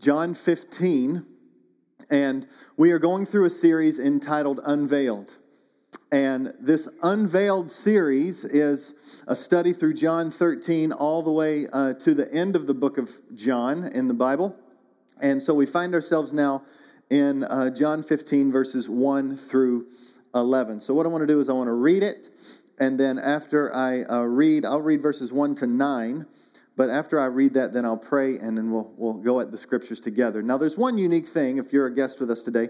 John 15, and we are going through a series entitled Unveiled. And this Unveiled series is a study through John 13 all the way uh, to the end of the book of John in the Bible. And so we find ourselves now in uh, John 15, verses 1 through 11. So, what I want to do is I want to read it, and then after I uh, read, I'll read verses 1 to 9. But after I read that, then I'll pray, and then we'll, we'll go at the scriptures together. Now, there's one unique thing if you're a guest with us today.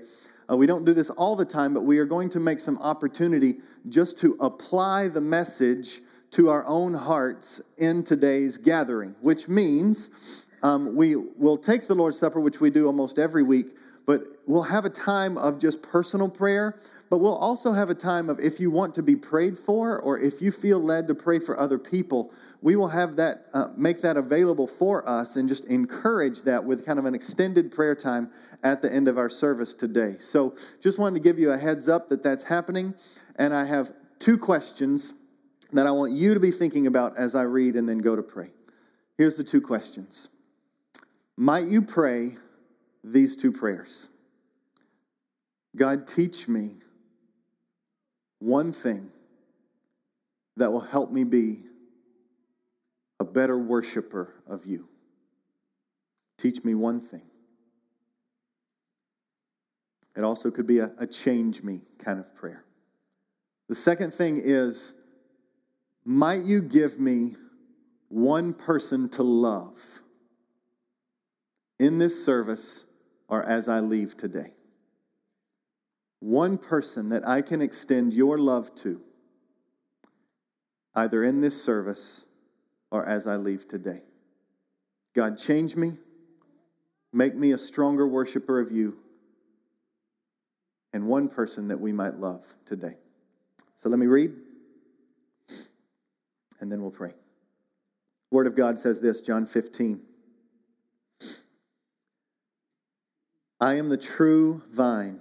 Uh, we don't do this all the time, but we are going to make some opportunity just to apply the message to our own hearts in today's gathering, which means um, we will take the Lord's Supper, which we do almost every week, but we'll have a time of just personal prayer. But we'll also have a time of if you want to be prayed for, or if you feel led to pray for other people, we will have that, uh, make that available for us and just encourage that with kind of an extended prayer time at the end of our service today. So just wanted to give you a heads up that that's happening. And I have two questions that I want you to be thinking about as I read and then go to pray. Here's the two questions Might you pray these two prayers? God, teach me one thing that will help me be a better worshiper of you. Teach me one thing. It also could be a, a change me kind of prayer. The second thing is, might you give me one person to love in this service or as I leave today? One person that I can extend your love to, either in this service or as I leave today. God, change me, make me a stronger worshiper of you, and one person that we might love today. So let me read and then we'll pray. Word of God says this, John 15. I am the true vine,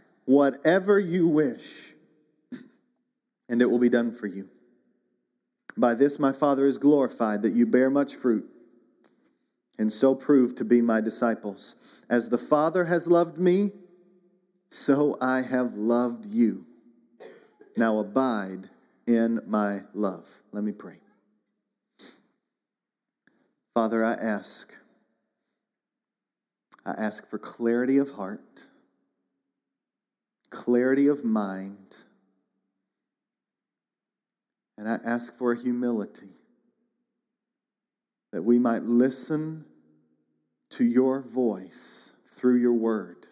whatever you wish and it will be done for you. By this my Father is glorified, that you bear much fruit, and so prove to be my disciples. As the Father has loved me, so I have loved you. Now abide in my love. Let me pray. Father, I ask, I ask for clarity of heart, clarity of mind and I ask for humility that we might listen to your voice through your word,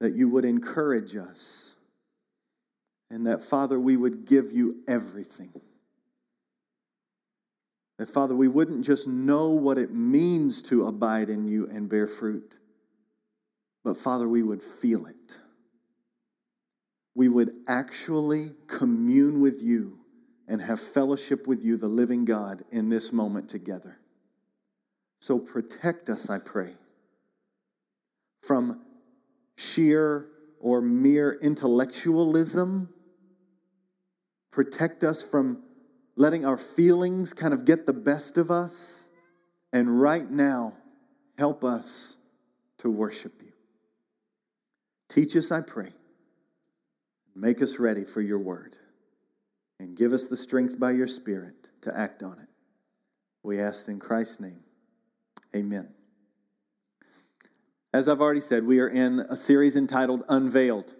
that you would encourage us, and that, Father, we would give you everything. That, Father, we wouldn't just know what it means to abide in you and bear fruit, but, Father, we would feel it we would actually commune with you and have fellowship with you, the living God, in this moment together. So protect us, I pray, from sheer or mere intellectualism. Protect us from letting our feelings kind of get the best of us. And right now, help us to worship you. Teach us, I pray Make us ready for your word and give us the strength by your Spirit to act on it. We ask in Christ's name. Amen. As I've already said, we are in a series entitled Unveiled.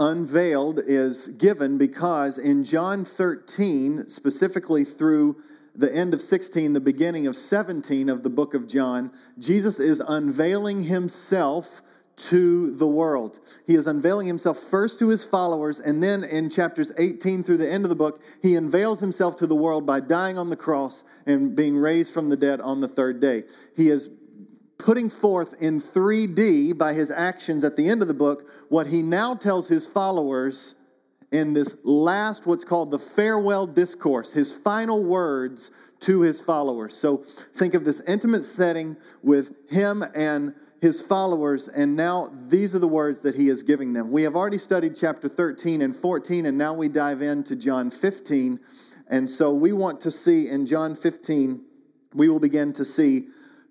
Unveiled is given because in John 13, specifically through the end of 16, the beginning of 17 of the book of John, Jesus is unveiling himself to the world. He is unveiling himself first to his followers, and then in chapters 18 through the end of the book, he unveils himself to the world by dying on the cross and being raised from the dead on the third day. He is putting forth in 3D by his actions at the end of the book what he now tells his followers in this last, what's called the farewell discourse, his final words to his followers. So think of this intimate setting with him and his followers, and now these are the words that he is giving them. We have already studied chapter 13 and 14, and now we dive into John 15. And so we want to see in John 15, we will begin to see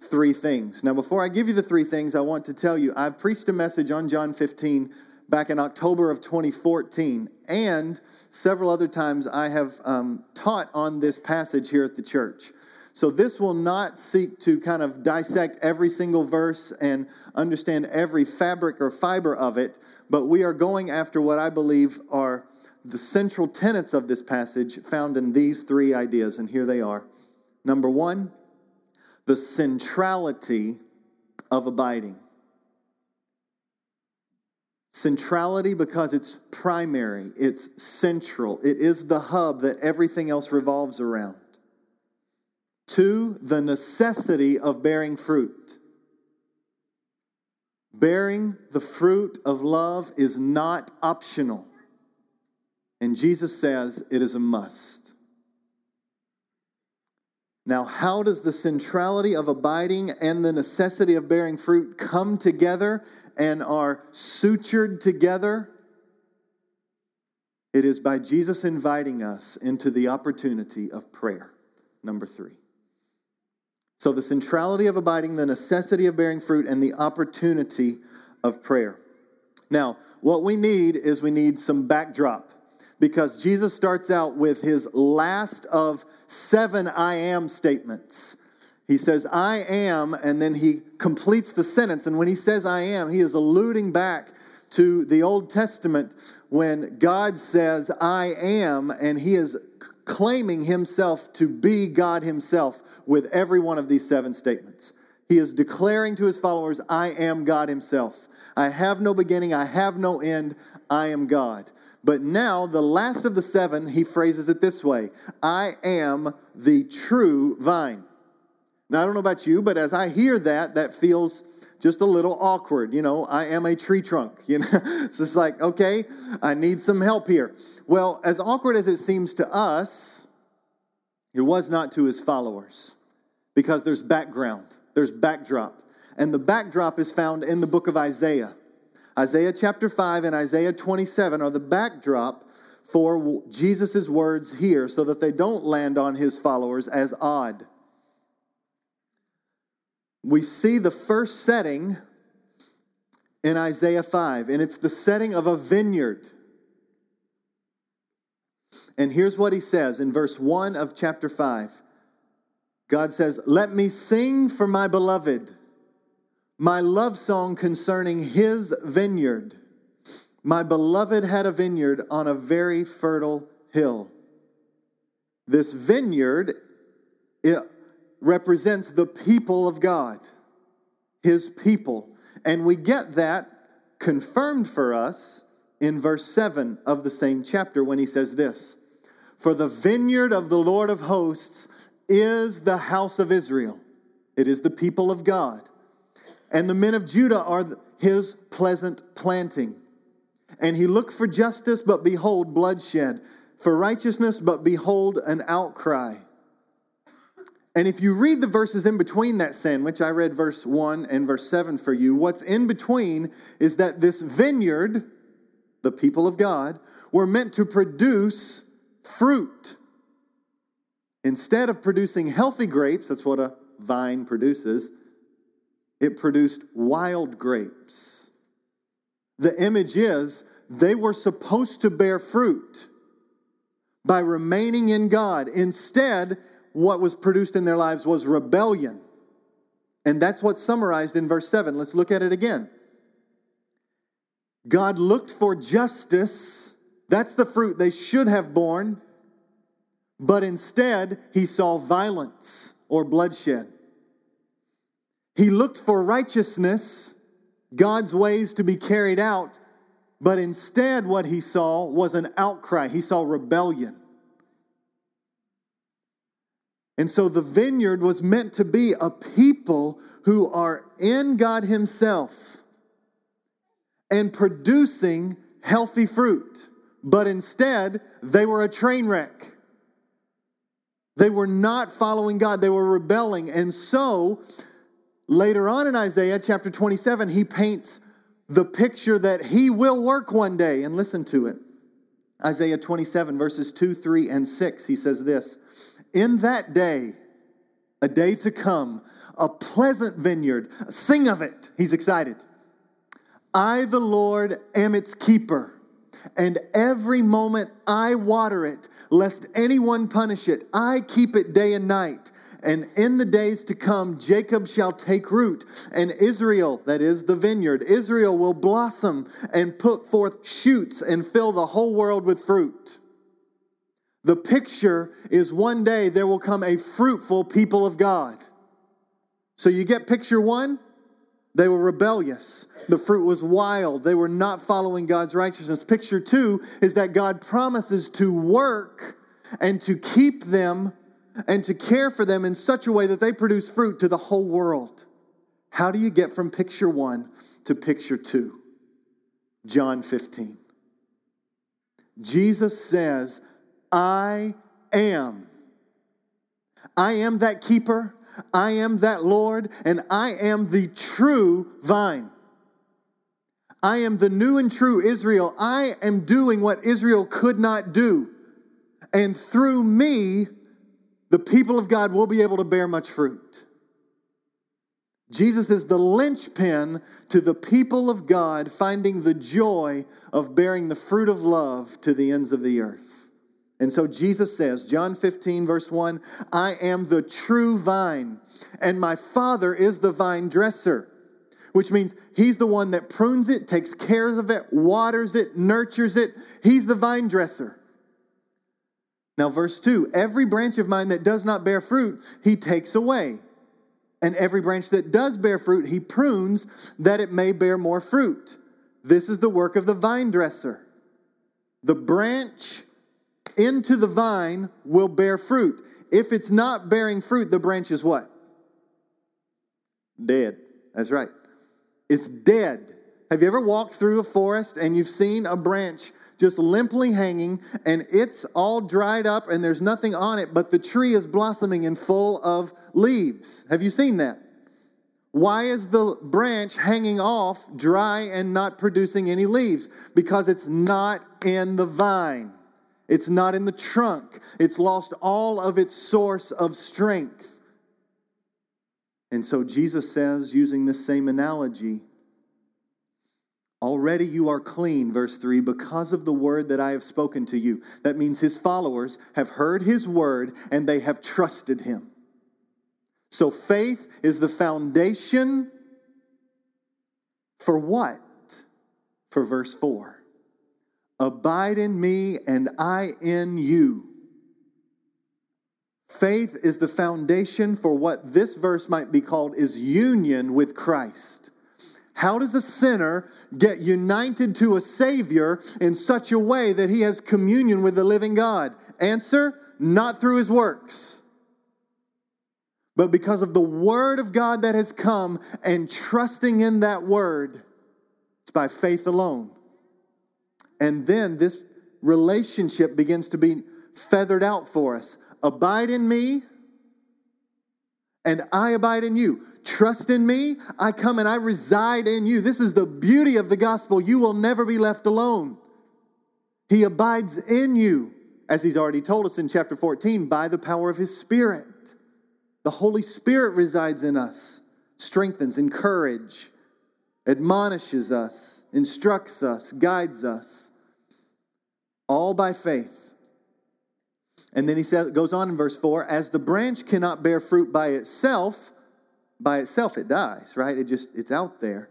three things. Now, before I give you the three things, I want to tell you I preached a message on John 15 back in October of 2014, and several other times I have um, taught on this passage here at the church. So, this will not seek to kind of dissect every single verse and understand every fabric or fiber of it, but we are going after what I believe are the central tenets of this passage found in these three ideas, and here they are. Number one, the centrality of abiding. Centrality because it's primary, it's central, it is the hub that everything else revolves around. Two, the necessity of bearing fruit. Bearing the fruit of love is not optional. And Jesus says it is a must. Now, how does the centrality of abiding and the necessity of bearing fruit come together and are sutured together? It is by Jesus inviting us into the opportunity of prayer. Number three. So, the centrality of abiding, the necessity of bearing fruit, and the opportunity of prayer. Now, what we need is we need some backdrop because Jesus starts out with his last of seven I am statements. He says, I am, and then he completes the sentence. And when he says I am, he is alluding back to the Old Testament when God says, I am, and he is claiming himself to be God himself with every one of these seven statements. He is declaring to his followers, I am God himself. I have no beginning, I have no end, I am God. But now, the last of the seven, he phrases it this way I am the true vine. Now, I don't know about you, but as I hear that, that feels just a little awkward. You know, I am a tree trunk. You know, it's just like, okay, I need some help here. Well, as awkward as it seems to us, it was not to his followers because there's background, there's backdrop. And the backdrop is found in the book of Isaiah. Isaiah chapter 5 and Isaiah 27 are the backdrop for Jesus' words here so that they don't land on his followers as odd we see the first setting in Isaiah 5, and it's the setting of a vineyard. And here's what he says in verse 1 of chapter 5 God says, Let me sing for my beloved my love song concerning his vineyard. My beloved had a vineyard on a very fertile hill. This vineyard, represents the people of God, his people. And we get that confirmed for us in verse 7 of the same chapter when he says this For the vineyard of the Lord of hosts is the house of Israel, it is the people of God. And the men of Judah are his pleasant planting. And he looked for justice, but behold, bloodshed, for righteousness, but behold, an outcry. And if you read the verses in between that sandwich, I read verse 1 and verse 7 for you. What's in between is that this vineyard, the people of God, were meant to produce fruit. Instead of producing healthy grapes, that's what a vine produces, it produced wild grapes. The image is they were supposed to bear fruit by remaining in God. Instead, what was produced in their lives was rebellion. And that's what's summarized in verse 7. Let's look at it again. God looked for justice. That's the fruit they should have borne. But instead, he saw violence or bloodshed. He looked for righteousness, God's ways to be carried out, but instead, what he saw was an outcry. He saw rebellion. And so the vineyard was meant to be a people who are in God Himself and producing healthy fruit. But instead, they were a train wreck. They were not following God, they were rebelling. And so, later on in Isaiah chapter 27, he paints the picture that he will work one day. And listen to it. Isaiah 27, verses 2, 3, and 6, he says this in that day, a day to come, a pleasant vineyard, sing of it. He's excited. I, the Lord, am its keeper, and every moment I water it, lest anyone punish it. I keep it day and night. And in the days to come, Jacob shall take root, and Israel, that is the vineyard, Israel will blossom and put forth shoots and fill the whole world with fruit. The picture is one day there will come a fruitful people of God. So you get picture one, they were rebellious. The fruit was wild. They were not following God's righteousness. Picture two is that God promises to work and to keep them and to care for them in such a way that they produce fruit to the whole world. How do you get from picture one to picture two? John 15. Jesus says, I am. I am that keeper, I am that Lord, and I am the true vine. I am the new and true Israel. I am doing what Israel could not do. And through me, the people of God will be able to bear much fruit. Jesus is the linchpin to the people of God finding the joy of bearing the fruit of love to the ends of the earth. And so Jesus says, John 15, verse 1, I am the true vine, and my Father is the vine dresser, which means He's the one that prunes it, takes care of it, waters it, nurtures it. He's the vine dresser. Now, verse 2 every branch of mine that does not bear fruit, He takes away. And every branch that does bear fruit, He prunes that it may bear more fruit. This is the work of the vine dresser. The branch into the vine will bear fruit. If it's not bearing fruit, the branch is what? Dead. That's right. It's dead. Have you ever walked through a forest and you've seen a branch just limply hanging and it's all dried up and there's nothing on it, but the tree is blossoming and full of leaves? Have you seen that? Why is the branch hanging off dry and not producing any leaves? Because it's not in the vine. It's not in the trunk. It's lost all of its source of strength. And so Jesus says, using this same analogy, Already you are clean, verse 3, because of the word that I have spoken to you. That means his followers have heard his word and they have trusted him. So faith is the foundation for what? For verse 4. Abide in me and I in you. Faith is the foundation for what this verse might be called is union with Christ. How does a sinner get united to a Savior in such a way that he has communion with the living God? Answer not through his works, but because of the Word of God that has come and trusting in that Word. It's by faith alone. And then this relationship begins to be feathered out for us. Abide in me, and I abide in you. Trust in me, I come and I reside in you. This is the beauty of the gospel. You will never be left alone. He abides in you, as he's already told us in chapter 14, by the power of his Spirit. The Holy Spirit resides in us, strengthens, encourages, admonishes us, instructs us, guides us all by faith. And then he says, goes on in verse 4 as the branch cannot bear fruit by itself by itself it dies, right? It just it's out there.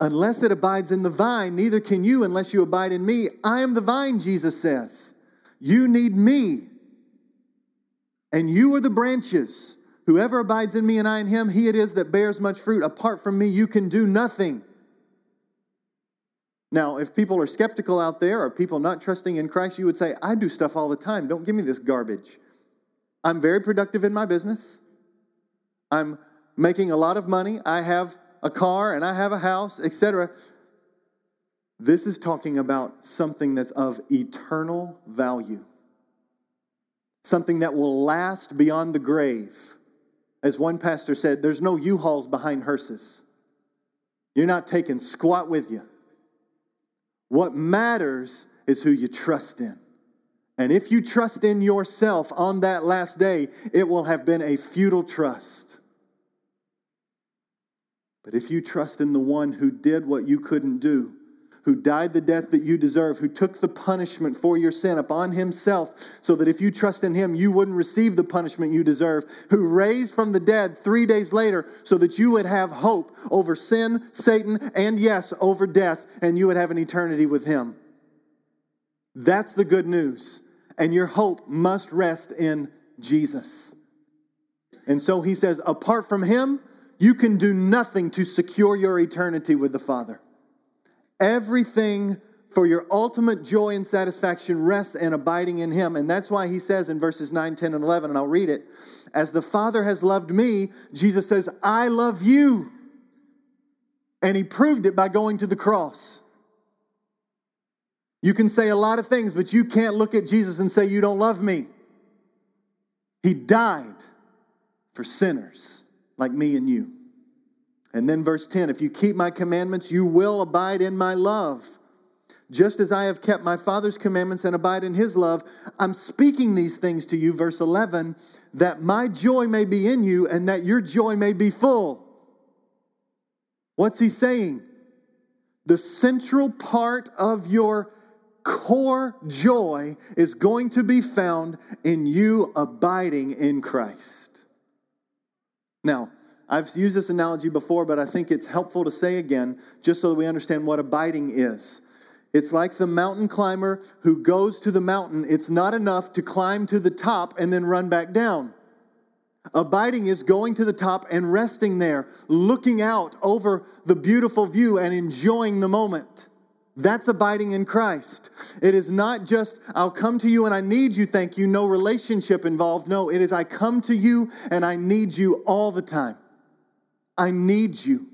Unless it abides in the vine, neither can you unless you abide in me. I am the vine, Jesus says. You need me. And you are the branches. Whoever abides in me and I in him, he it is that bears much fruit. Apart from me, you can do nothing. Now, if people are skeptical out there or people not trusting in Christ, you would say, I do stuff all the time. Don't give me this garbage. I'm very productive in my business. I'm making a lot of money. I have a car and I have a house, etc. This is talking about something that's of eternal value, something that will last beyond the grave. As one pastor said, there's no U Hauls behind hearses. You're not taking squat with you. What matters is who you trust in. And if you trust in yourself on that last day, it will have been a futile trust. But if you trust in the one who did what you couldn't do, who died the death that you deserve, who took the punishment for your sin upon himself, so that if you trust in him, you wouldn't receive the punishment you deserve, who raised from the dead three days later, so that you would have hope over sin, Satan, and yes, over death, and you would have an eternity with him. That's the good news. And your hope must rest in Jesus. And so he says, apart from him, you can do nothing to secure your eternity with the Father. Everything for your ultimate joy and satisfaction rests and abiding in Him. And that's why He says in verses 9, 10, and 11, and I'll read it As the Father has loved me, Jesus says, I love you. And He proved it by going to the cross. You can say a lot of things, but you can't look at Jesus and say, You don't love me. He died for sinners like me and you. And then verse 10 If you keep my commandments, you will abide in my love. Just as I have kept my Father's commandments and abide in his love, I'm speaking these things to you, verse 11, that my joy may be in you and that your joy may be full. What's he saying? The central part of your core joy is going to be found in you abiding in Christ. Now, I've used this analogy before, but I think it's helpful to say again, just so that we understand what abiding is. It's like the mountain climber who goes to the mountain. It's not enough to climb to the top and then run back down. Abiding is going to the top and resting there, looking out over the beautiful view and enjoying the moment. That's abiding in Christ. It is not just, I'll come to you and I need you, thank you, no relationship involved. No, it is, I come to you and I need you all the time. I need you.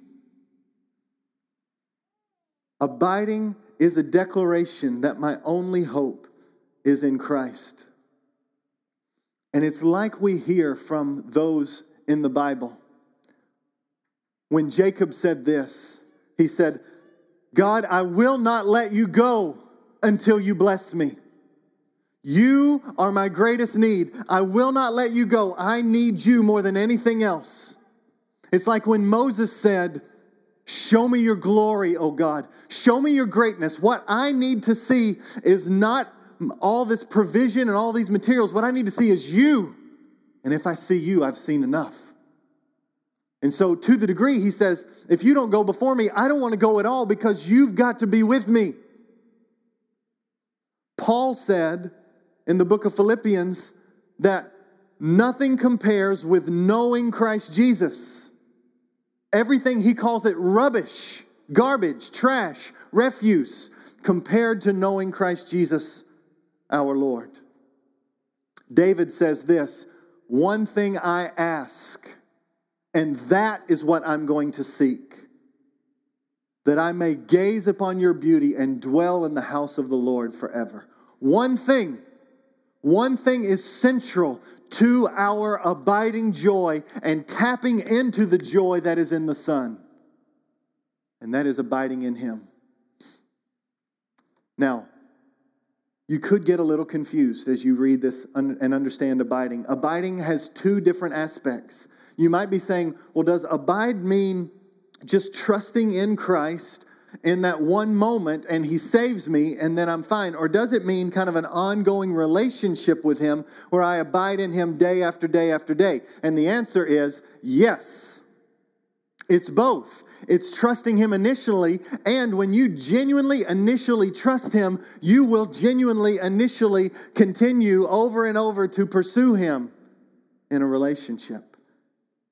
Abiding is a declaration that my only hope is in Christ. And it's like we hear from those in the Bible. When Jacob said this, he said, God, I will not let you go until you bless me. You are my greatest need. I will not let you go. I need you more than anything else. It's like when Moses said, Show me your glory, O God. Show me your greatness. What I need to see is not all this provision and all these materials. What I need to see is you. And if I see you, I've seen enough. And so, to the degree, he says, if you don't go before me, I don't want to go at all because you've got to be with me. Paul said in the book of Philippians that nothing compares with knowing Christ Jesus. Everything he calls it rubbish, garbage, trash, refuse, compared to knowing Christ Jesus our Lord. David says this one thing I ask, and that is what I'm going to seek that I may gaze upon your beauty and dwell in the house of the Lord forever. One thing one thing is central to our abiding joy and tapping into the joy that is in the Son, and that is abiding in Him. Now, you could get a little confused as you read this and understand abiding. Abiding has two different aspects. You might be saying, well, does abide mean just trusting in Christ in that one moment and he saves me and then I'm fine? Or does it mean kind of an ongoing relationship with him where I abide in him day after day after day? And the answer is yes. It's both. It's trusting Him initially, and when you genuinely initially trust Him, you will genuinely initially continue over and over to pursue Him in a relationship.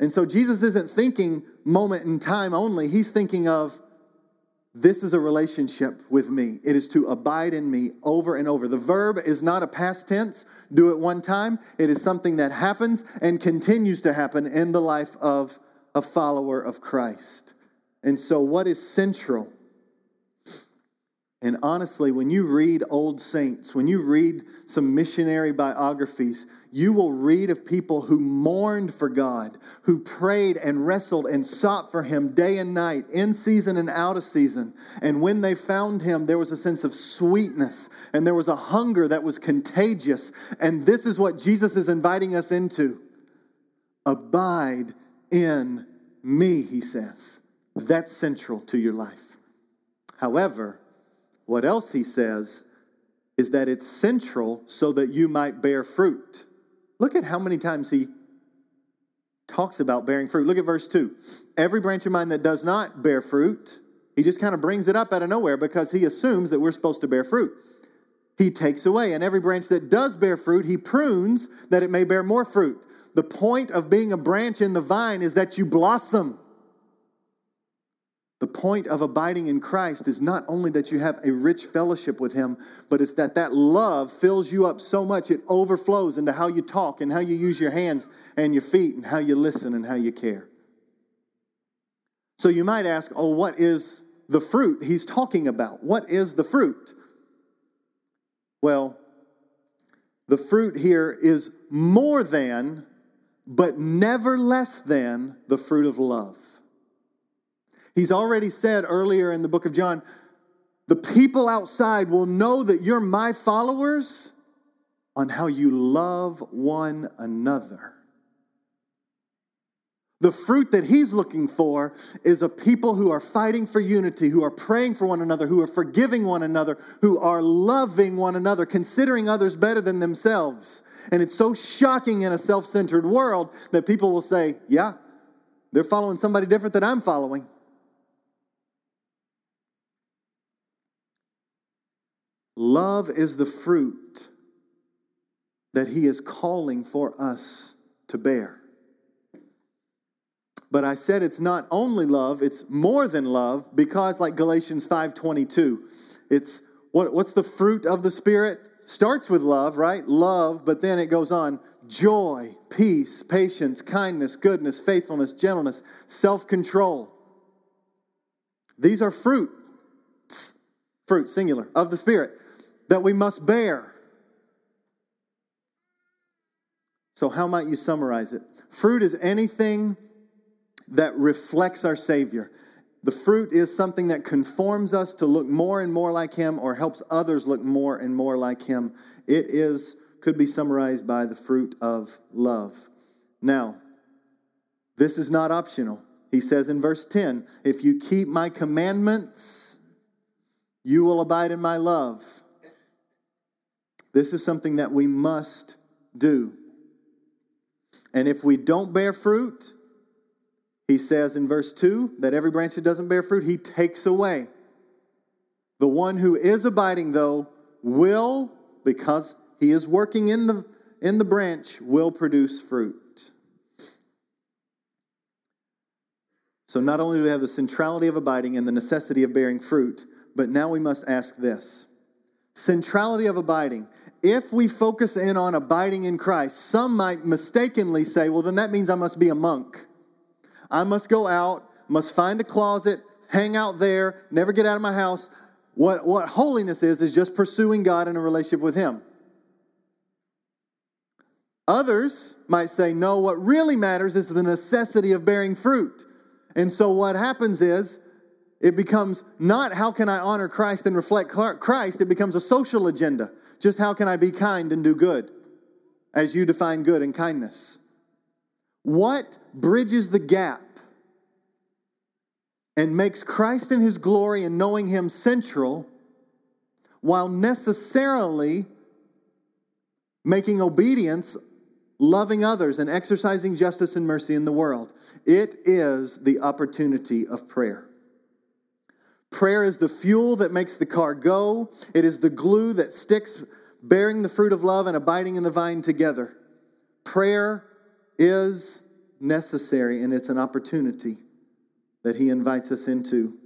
And so Jesus isn't thinking moment in time only, He's thinking of this is a relationship with me. It is to abide in me over and over. The verb is not a past tense, do it one time. It is something that happens and continues to happen in the life of a follower of Christ. And so, what is central? And honestly, when you read old saints, when you read some missionary biographies, you will read of people who mourned for God, who prayed and wrestled and sought for Him day and night, in season and out of season. And when they found Him, there was a sense of sweetness and there was a hunger that was contagious. And this is what Jesus is inviting us into abide in me, He says. That's central to your life. However, what else He says is that it's central so that you might bear fruit. Look at how many times he talks about bearing fruit. Look at verse 2. Every branch of mine that does not bear fruit, he just kind of brings it up out of nowhere because he assumes that we're supposed to bear fruit. He takes away, and every branch that does bear fruit, he prunes that it may bear more fruit. The point of being a branch in the vine is that you blossom. The point of abiding in Christ is not only that you have a rich fellowship with Him, but it's that that love fills you up so much it overflows into how you talk and how you use your hands and your feet and how you listen and how you care. So you might ask, oh, what is the fruit he's talking about? What is the fruit? Well, the fruit here is more than, but never less than, the fruit of love. He's already said earlier in the book of John, the people outside will know that you're my followers on how you love one another. The fruit that he's looking for is a people who are fighting for unity, who are praying for one another, who are forgiving one another, who are loving one another, considering others better than themselves. And it's so shocking in a self centered world that people will say, Yeah, they're following somebody different than I'm following. Love is the fruit that He is calling for us to bear. But I said it's not only love, it's more than love because like Galatians 5:22, it's what, what's the fruit of the spirit? Starts with love, right? Love, but then it goes on joy, peace, patience, kindness, goodness, faithfulness, gentleness, self-control. These are fruit, fruit singular of the spirit that we must bear. So, how might you summarize it? Fruit is anything that reflects our Savior. The fruit is something that conforms us to look more and more like Him or helps others look more and more like Him. It is, could be summarized by the fruit of love. Now, this is not optional. He says in verse 10 If you keep my commandments, you will abide in my love this is something that we must do. And if we don't bear fruit, he says in verse 2 that every branch that doesn't bear fruit, he takes away. The one who is abiding, though, will, because he is working in the, in the branch, will produce fruit. So not only do we have the centrality of abiding and the necessity of bearing fruit, but now we must ask this centrality of abiding. If we focus in on abiding in Christ, some might mistakenly say, well, then that means I must be a monk. I must go out, must find a closet, hang out there, never get out of my house. What, what holiness is, is just pursuing God in a relationship with Him. Others might say, no, what really matters is the necessity of bearing fruit. And so what happens is, it becomes not how can I honor Christ and reflect Christ, it becomes a social agenda. Just how can I be kind and do good as you define good and kindness? What bridges the gap and makes Christ and his glory and knowing him central while necessarily making obedience loving others, and exercising justice and mercy in the world. It is the opportunity of prayer. Prayer is the fuel that makes the car go, it is the glue that sticks, bearing the fruit of love and abiding in the vine together. Prayer is necessary, and it's an opportunity that He invites us into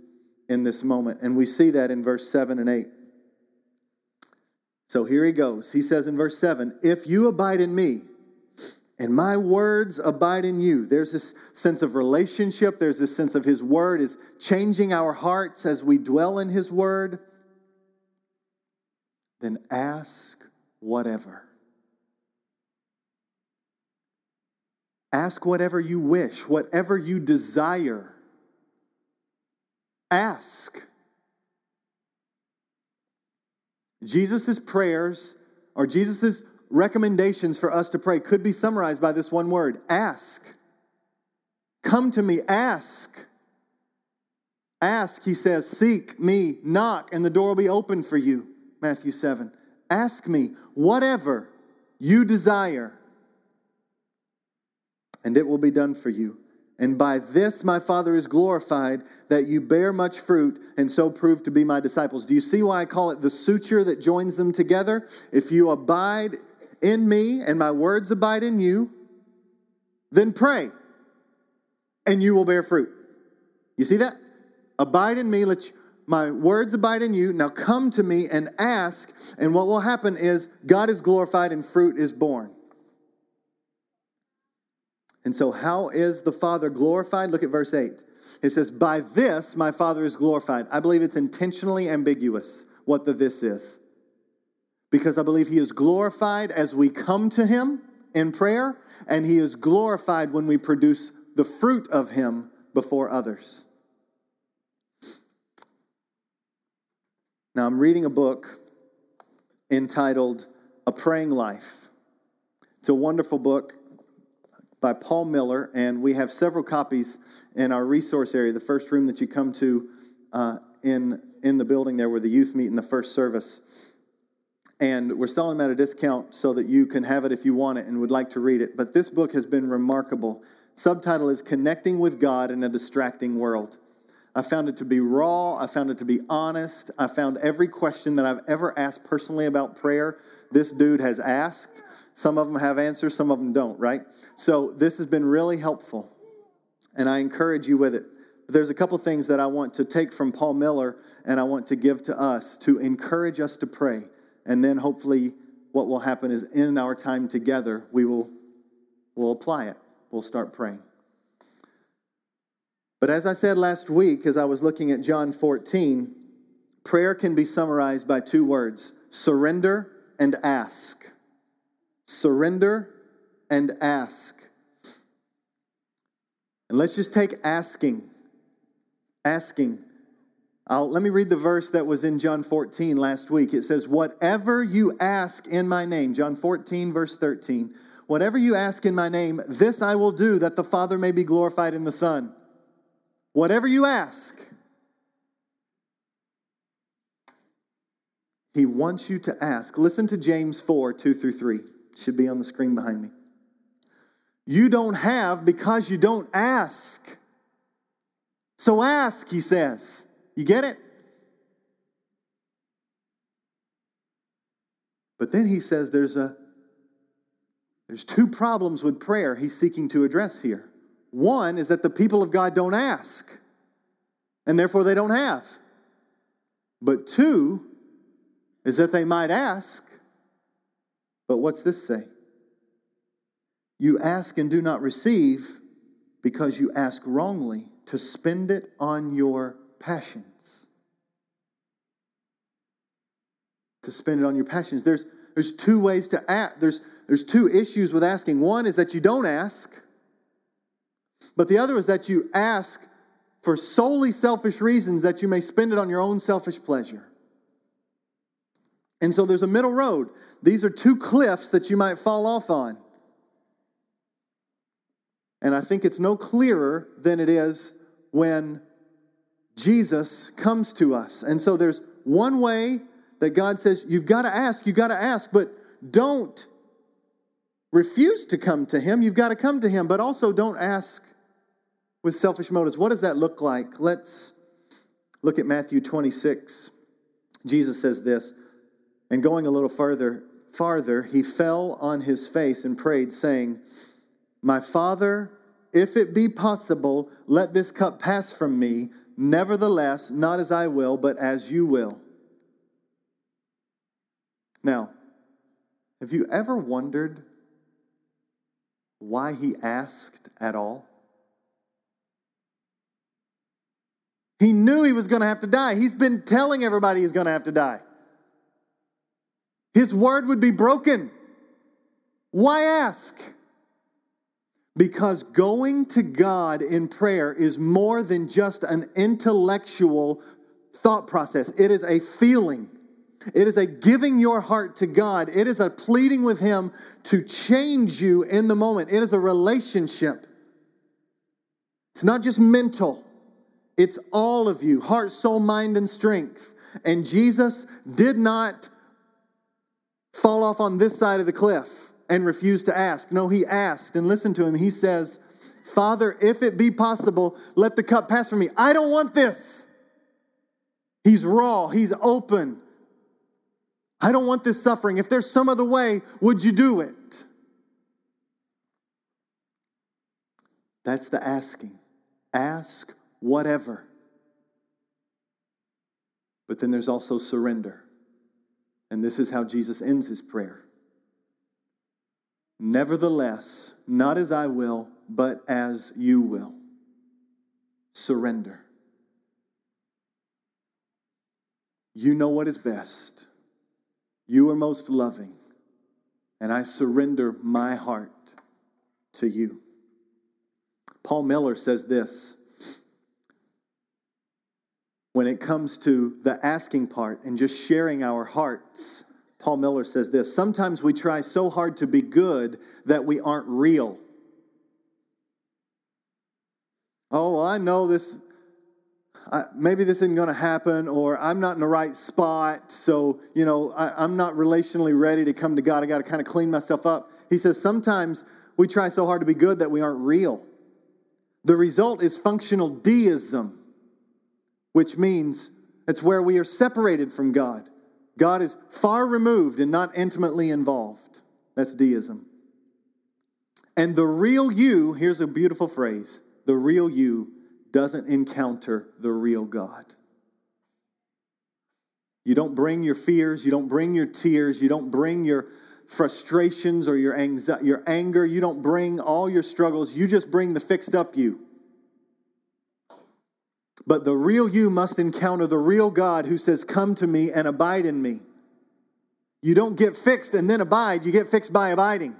in this moment. And we see that in verse 7 and 8. So here he goes. He says in verse 7 If you abide in me, and my words abide in you. There's this sense of relationship. There's this sense of his word is changing our hearts as we dwell in his word. Then ask whatever. Ask whatever you wish, whatever you desire. Ask. Jesus' prayers or Jesus' recommendations for us to pray could be summarized by this one word ask. Come to me, ask. Ask, he says, seek me, knock, and the door will be open for you. Matthew 7. Ask me whatever you desire, and it will be done for you. And by this my Father is glorified, that you bear much fruit and so prove to be my disciples. Do you see why I call it the suture that joins them together? If you abide in me and my words abide in you, then pray and you will bear fruit. You see that? Abide in me, let my words abide in you. Now come to me and ask, and what will happen is God is glorified and fruit is borne. And so, how is the Father glorified? Look at verse 8. It says, By this my Father is glorified. I believe it's intentionally ambiguous what the this is because I believe He is glorified as we come to Him in prayer, and He is glorified when we produce the fruit of Him before others. Now, I'm reading a book entitled A Praying Life. It's a wonderful book by Paul Miller, and we have several copies in our resource area, the first room that you come to uh, in, in the building there where the youth meet in the first service and we're selling them at a discount so that you can have it if you want it and would like to read it. But this book has been remarkable. Subtitle is Connecting with God in a Distracting World. I found it to be raw. I found it to be honest. I found every question that I've ever asked personally about prayer, this dude has asked. Some of them have answers, some of them don't, right? So this has been really helpful, and I encourage you with it. But there's a couple things that I want to take from Paul Miller and I want to give to us to encourage us to pray and then hopefully, what will happen is in our time together, we will we'll apply it. We'll start praying. But as I said last week, as I was looking at John 14, prayer can be summarized by two words surrender and ask. Surrender and ask. And let's just take asking. Asking. Let me read the verse that was in John 14 last week. It says, Whatever you ask in my name, John 14, verse 13, whatever you ask in my name, this I will do that the Father may be glorified in the Son. Whatever you ask, He wants you to ask. Listen to James 4, 2 through 3. It should be on the screen behind me. You don't have because you don't ask. So ask, he says. You get it? But then he says there's a there's two problems with prayer he's seeking to address here. One is that the people of God don't ask, and therefore they don't have. But two is that they might ask, but what's this say? You ask and do not receive because you ask wrongly to spend it on your passions. To spend it on your passions. There's, there's two ways to act. There's, there's two issues with asking. One is that you don't ask, but the other is that you ask for solely selfish reasons that you may spend it on your own selfish pleasure. And so there's a middle road. These are two cliffs that you might fall off on. And I think it's no clearer than it is when Jesus comes to us. And so there's one way that God says, you've got to ask, you've got to ask, but don't refuse to come to him. You've got to come to him, but also don't ask with selfish motives. What does that look like? Let's look at Matthew 26. Jesus says this, and going a little further, farther, he fell on his face and prayed, saying, My Father, if it be possible, let this cup pass from me. Nevertheless, not as I will, but as you will. Now, have you ever wondered why he asked at all? He knew he was going to have to die. He's been telling everybody he's going to have to die. His word would be broken. Why ask? Because going to God in prayer is more than just an intellectual thought process, it is a feeling. It is a giving your heart to God. It is a pleading with Him to change you in the moment. It is a relationship. It's not just mental, it's all of you heart, soul, mind, and strength. And Jesus did not fall off on this side of the cliff and refuse to ask. No, he asked and listened to him. He says, Father, if it be possible, let the cup pass from me. I don't want this. He's raw, he's open. I don't want this suffering. If there's some other way, would you do it? That's the asking. Ask whatever. But then there's also surrender. And this is how Jesus ends his prayer. Nevertheless, not as I will, but as you will. Surrender. You know what is best. You are most loving, and I surrender my heart to you. Paul Miller says this when it comes to the asking part and just sharing our hearts. Paul Miller says this Sometimes we try so hard to be good that we aren't real. Oh, I know this I, maybe this isn't going to happen, or I'm not in the right spot, so, you know, I, I'm not relationally ready to come to God. I got to kind of clean myself up. He says sometimes we try so hard to be good that we aren't real. The result is functional deism, which means it's where we are separated from God. God is far removed and not intimately involved. That's deism. And the real you, here's a beautiful phrase the real you doesn't encounter the real God. You don't bring your fears, you don't bring your tears, you don't bring your frustrations or your, your anger, you don't bring all your struggles, you just bring the fixed up you. But the real you must encounter the real God who says, Come to me and abide in me. You don't get fixed and then abide, you get fixed by abiding,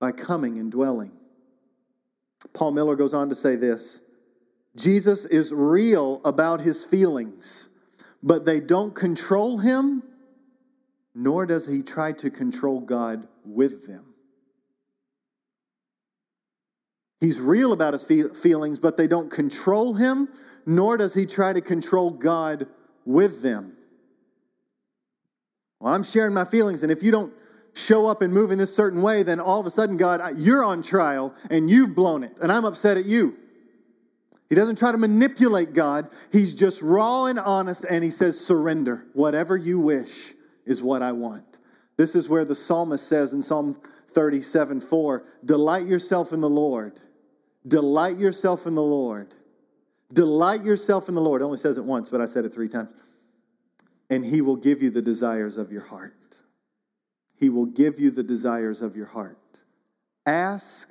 by coming and dwelling. Paul Miller goes on to say this Jesus is real about his feelings, but they don't control him, nor does he try to control God with them. He's real about his feelings, but they don't control him, nor does he try to control God with them. Well, I'm sharing my feelings, and if you don't show up and move in this certain way, then all of a sudden, God, you're on trial and you've blown it, and I'm upset at you. He doesn't try to manipulate God. He's just raw and honest, and he says, Surrender. Whatever you wish is what I want. This is where the psalmist says in Psalm 37 4, Delight yourself in the Lord. Delight yourself in the Lord. Delight yourself in the Lord. It only says it once, but I said it three times. And he will give you the desires of your heart. He will give you the desires of your heart. Ask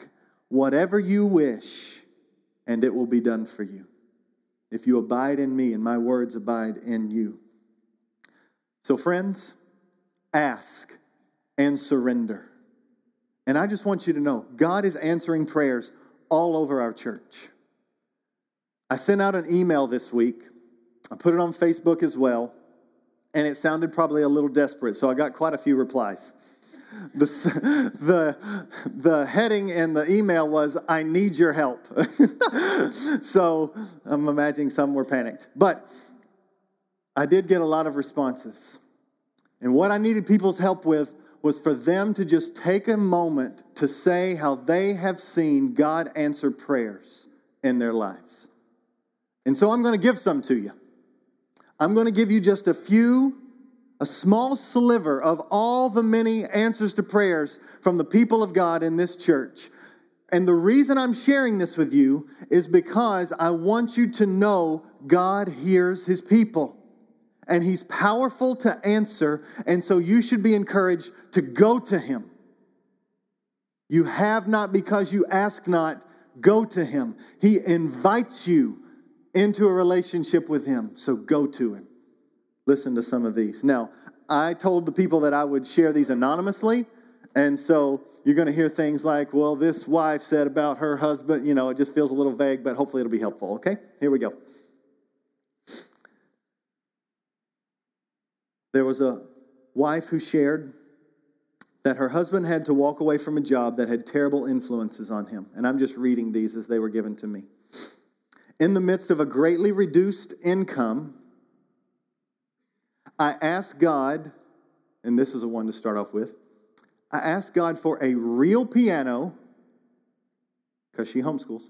whatever you wish, and it will be done for you. If you abide in me and my words abide in you. So, friends, ask and surrender. And I just want you to know God is answering prayers all over our church. I sent out an email this week, I put it on Facebook as well, and it sounded probably a little desperate, so I got quite a few replies the, the, the heading in the email was, I need your help. so I'm imagining some were panicked. But I did get a lot of responses. And what I needed people's help with was for them to just take a moment to say how they have seen God answer prayers in their lives. And so I'm going to give some to you. I'm going to give you just a few, a small sliver of all the many answers to prayers from the people of God in this church. And the reason I'm sharing this with you is because I want you to know God hears his people and he's powerful to answer. And so you should be encouraged to go to him. You have not because you ask not. Go to him. He invites you into a relationship with him. So go to him. Listen to some of these. Now, I told the people that I would share these anonymously. And so you're going to hear things like, well, this wife said about her husband. You know, it just feels a little vague, but hopefully it'll be helpful. Okay? Here we go. There was a wife who shared that her husband had to walk away from a job that had terrible influences on him. And I'm just reading these as they were given to me. In the midst of a greatly reduced income, I asked God, and this is a one to start off with I asked God for a real piano, because she homeschools,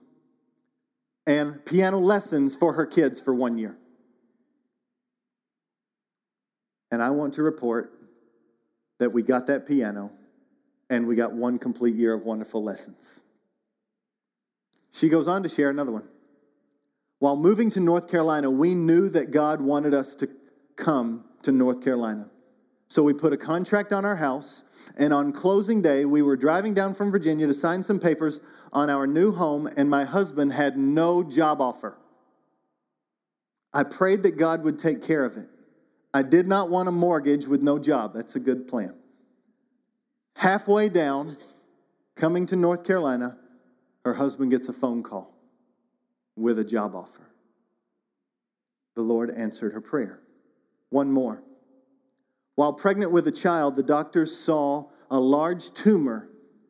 and piano lessons for her kids for one year. And I want to report that we got that piano and we got one complete year of wonderful lessons. She goes on to share another one. While moving to North Carolina, we knew that God wanted us to come to North Carolina. So we put a contract on our house, and on closing day, we were driving down from Virginia to sign some papers on our new home, and my husband had no job offer. I prayed that God would take care of it. I did not want a mortgage with no job. That's a good plan. Halfway down, coming to North Carolina, her husband gets a phone call with a job offer. The Lord answered her prayer. One more. While pregnant with a child, the doctors saw a large tumor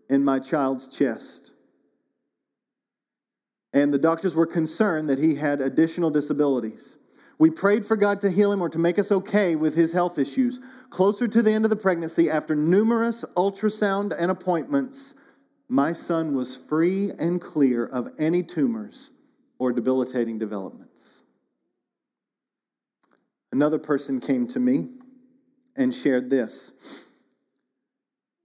in my child's chest. And the doctors were concerned that he had additional disabilities. We prayed for God to heal him or to make us okay with his health issues. Closer to the end of the pregnancy, after numerous ultrasound and appointments, my son was free and clear of any tumors or debilitating developments. Another person came to me and shared this.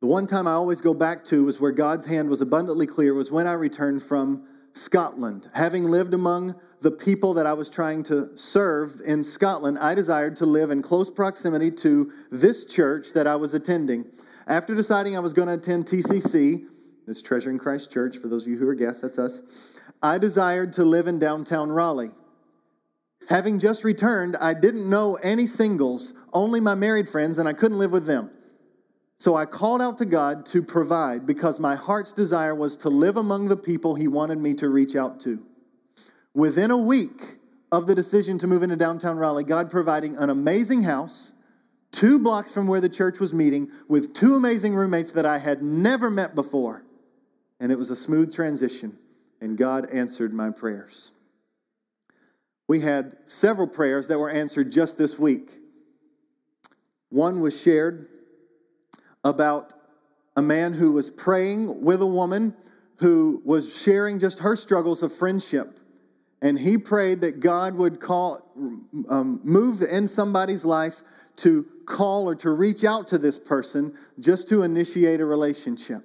The one time I always go back to was where God's hand was abundantly clear was when I returned from Scotland. Having lived among the people that I was trying to serve in Scotland, I desired to live in close proximity to this church that I was attending. After deciding I was going to attend TCC, this Treasure in Christ Church, for those of you who are guests, that's us, I desired to live in downtown Raleigh. Having just returned, I didn't know any singles, only my married friends, and I couldn't live with them. So I called out to God to provide because my heart's desire was to live among the people He wanted me to reach out to. Within a week of the decision to move into downtown Raleigh, God providing an amazing house, two blocks from where the church was meeting, with two amazing roommates that I had never met before. And it was a smooth transition, and God answered my prayers. We had several prayers that were answered just this week. One was shared about a man who was praying with a woman who was sharing just her struggles of friendship and he prayed that God would call, um, move in somebody's life to call or to reach out to this person just to initiate a relationship.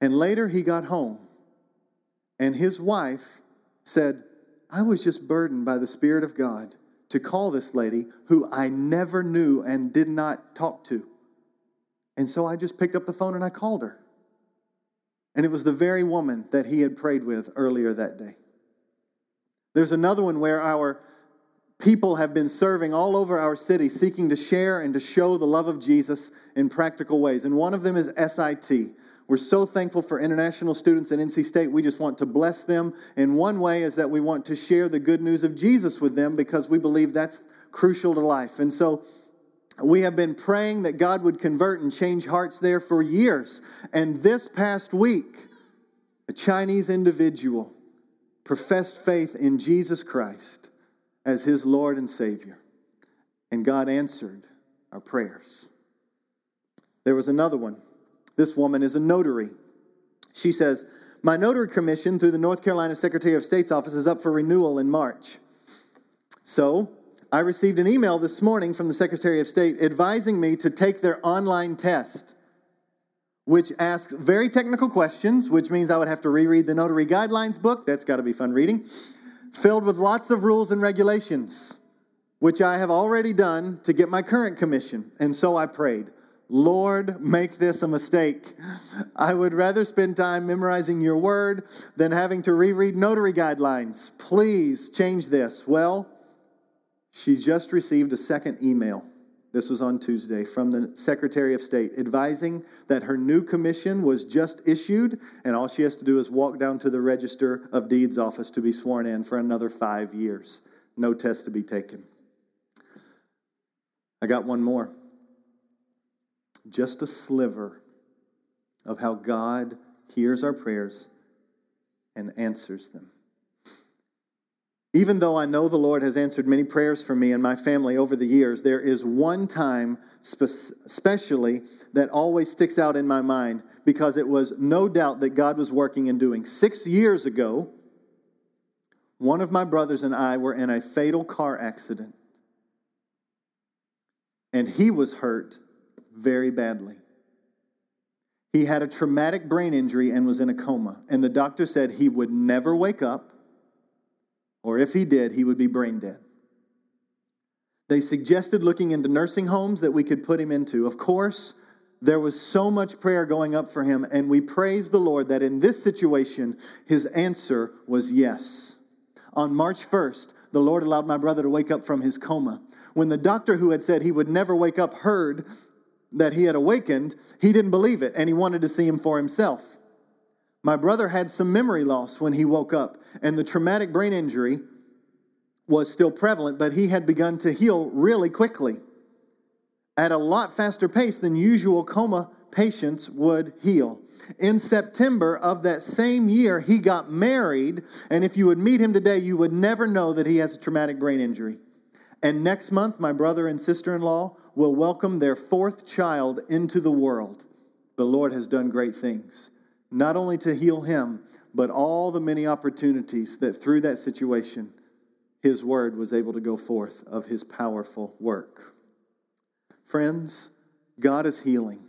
And later he got home, and his wife said, I was just burdened by the Spirit of God to call this lady who I never knew and did not talk to. And so I just picked up the phone and I called her. And it was the very woman that he had prayed with earlier that day. There's another one where our people have been serving all over our city, seeking to share and to show the love of Jesus in practical ways. And one of them is SIT. We're so thankful for international students at NC State. We just want to bless them. And one way is that we want to share the good news of Jesus with them because we believe that's crucial to life. And so we have been praying that God would convert and change hearts there for years. And this past week, a Chinese individual professed faith in Jesus Christ as his Lord and Savior. And God answered our prayers. There was another one. This woman is a notary. She says, My notary commission through the North Carolina Secretary of State's office is up for renewal in March. So I received an email this morning from the Secretary of State advising me to take their online test, which asks very technical questions, which means I would have to reread the Notary Guidelines book. That's got to be fun reading. Filled with lots of rules and regulations, which I have already done to get my current commission. And so I prayed. Lord, make this a mistake. I would rather spend time memorizing your word than having to reread notary guidelines. Please change this. Well, she just received a second email. This was on Tuesday from the Secretary of State advising that her new commission was just issued, and all she has to do is walk down to the Register of Deeds office to be sworn in for another five years. No test to be taken. I got one more. Just a sliver of how God hears our prayers and answers them. Even though I know the Lord has answered many prayers for me and my family over the years, there is one time especially that always sticks out in my mind because it was no doubt that God was working and doing. Six years ago, one of my brothers and I were in a fatal car accident, and he was hurt very badly. He had a traumatic brain injury and was in a coma, and the doctor said he would never wake up or if he did, he would be brain dead. They suggested looking into nursing homes that we could put him into. Of course, there was so much prayer going up for him, and we praise the Lord that in this situation, his answer was yes. On March 1st, the Lord allowed my brother to wake up from his coma. When the doctor who had said he would never wake up heard that he had awakened, he didn't believe it and he wanted to see him for himself. My brother had some memory loss when he woke up, and the traumatic brain injury was still prevalent, but he had begun to heal really quickly at a lot faster pace than usual coma patients would heal. In September of that same year, he got married, and if you would meet him today, you would never know that he has a traumatic brain injury. And next month, my brother and sister in law will welcome their fourth child into the world. The Lord has done great things not only to heal him, but all the many opportunities that through that situation, his word was able to go forth of his powerful work. Friends, God is healing.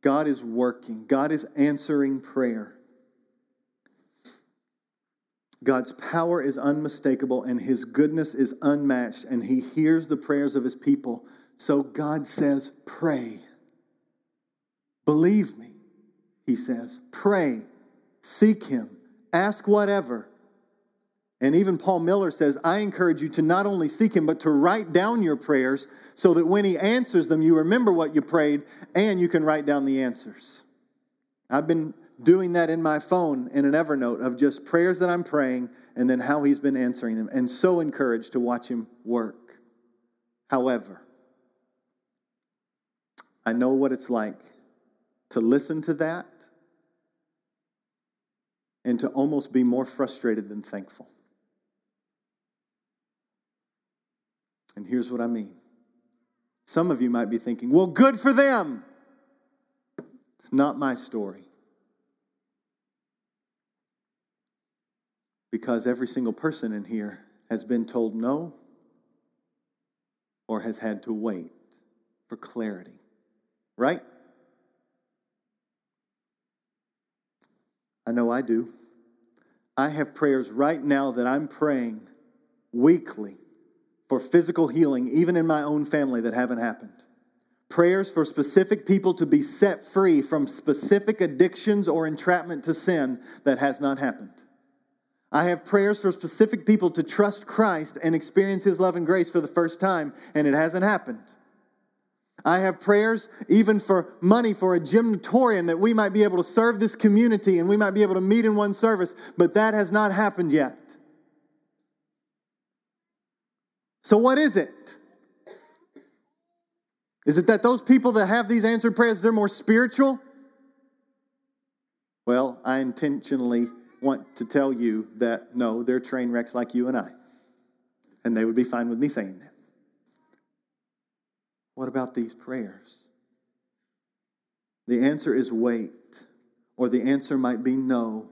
God is working. God is answering prayer. God's power is unmistakable and his goodness is unmatched, and he hears the prayers of his people. So God says, Pray. Believe me he says. Pray, seek him, ask whatever. And even Paul Miller says, I encourage you to not only seek him, but to write down your prayers so that when he answers them, you remember what you prayed and you can write down the answers. I've been doing that in my phone in an Evernote of just prayers that I'm praying and then how he's been answering them, and so encouraged to watch him work. However, I know what it's like to listen to that and to almost be more frustrated than thankful. And here's what I mean. Some of you might be thinking, well, good for them. It's not my story. Because every single person in here has been told no or has had to wait for clarity. Right? I know I do. I have prayers right now that I'm praying weekly for physical healing, even in my own family, that haven't happened. Prayers for specific people to be set free from specific addictions or entrapment to sin that has not happened. I have prayers for specific people to trust Christ and experience His love and grace for the first time, and it hasn't happened. I have prayers even for money for a gymnatorium that we might be able to serve this community and we might be able to meet in one service, but that has not happened yet. So, what is it? Is it that those people that have these answered prayers, they're more spiritual? Well, I intentionally want to tell you that no, they're train wrecks like you and I. And they would be fine with me saying that. What about these prayers? the answer is wait, or the answer might be no,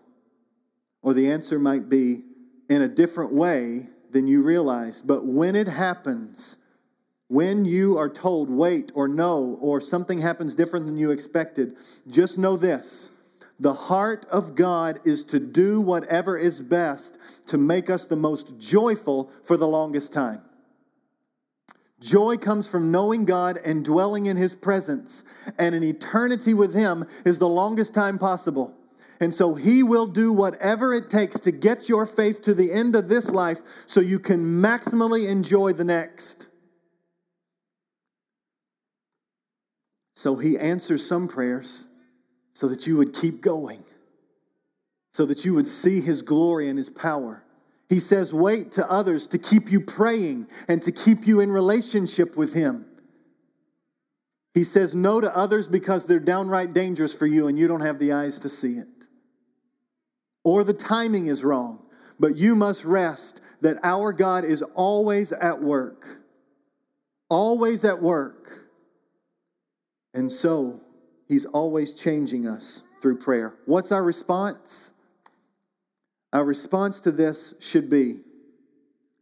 or the answer might be in a different way than you realize. But when it happens, when you are told wait or no, or something happens different than you expected, just know this the heart of God is to do whatever is best to make us the most joyful for the longest time. Joy comes from knowing God and dwelling in His presence, and an eternity with Him is the longest time possible. And so He will do whatever it takes to get your faith to the end of this life so you can maximally enjoy the next. So He answers some prayers so that you would keep going, so that you would see his glory and his power. He says, wait to others to keep you praying and to keep you in relationship with him. He says no to others because they're downright dangerous for you and you don't have the eyes to see it. Or the timing is wrong, but you must rest that our God is always at work. Always at work. And so, He's always changing us through prayer. What's our response? Our response to this should be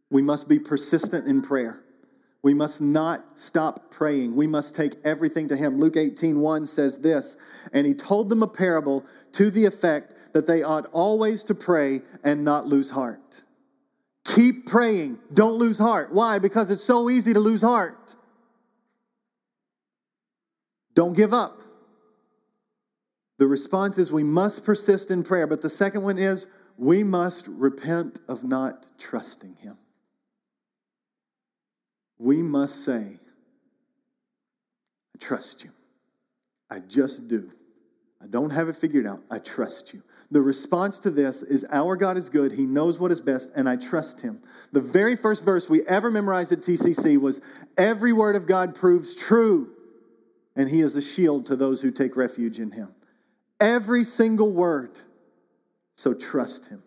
we must be persistent in prayer. We must not stop praying. We must take everything to him. Luke 18, 1 says this, and he told them a parable to the effect that they ought always to pray and not lose heart. Keep praying. Don't lose heart. Why? Because it's so easy to lose heart. Don't give up. The response is we must persist in prayer. But the second one is we must repent of not trusting Him. We must say, I trust you. I just do. I don't have it figured out. I trust you. The response to this is Our God is good. He knows what is best, and I trust Him. The very first verse we ever memorized at TCC was Every word of God proves true, and He is a shield to those who take refuge in Him. Every single word. So trust him.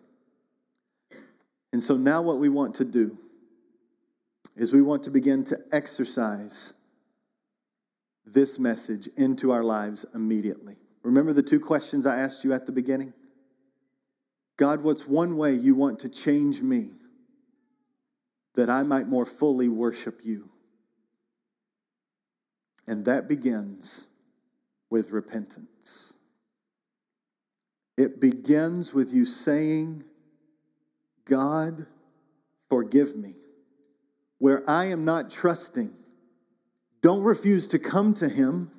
And so now what we want to do is we want to begin to exercise this message into our lives immediately. Remember the two questions I asked you at the beginning? God, what's one way you want to change me that I might more fully worship you? And that begins with repentance. It begins with you saying, God, forgive me. Where I am not trusting, don't refuse to come to Him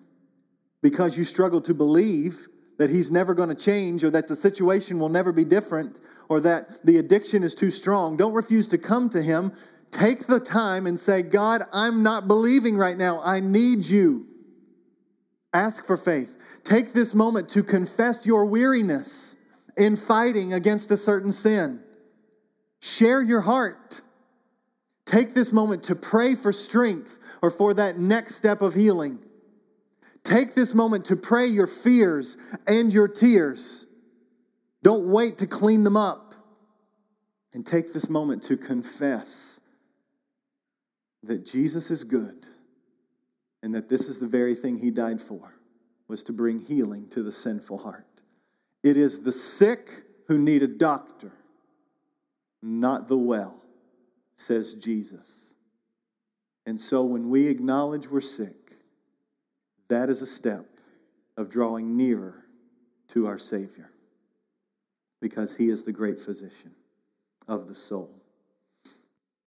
because you struggle to believe that He's never going to change or that the situation will never be different or that the addiction is too strong. Don't refuse to come to Him. Take the time and say, God, I'm not believing right now. I need you. Ask for faith. Take this moment to confess your weariness in fighting against a certain sin. Share your heart. Take this moment to pray for strength or for that next step of healing. Take this moment to pray your fears and your tears. Don't wait to clean them up. And take this moment to confess that Jesus is good and that this is the very thing he died for was to bring healing to the sinful heart. It is the sick who need a doctor, not the well, says Jesus. And so when we acknowledge we're sick, that is a step of drawing nearer to our Savior because He is the great physician of the soul.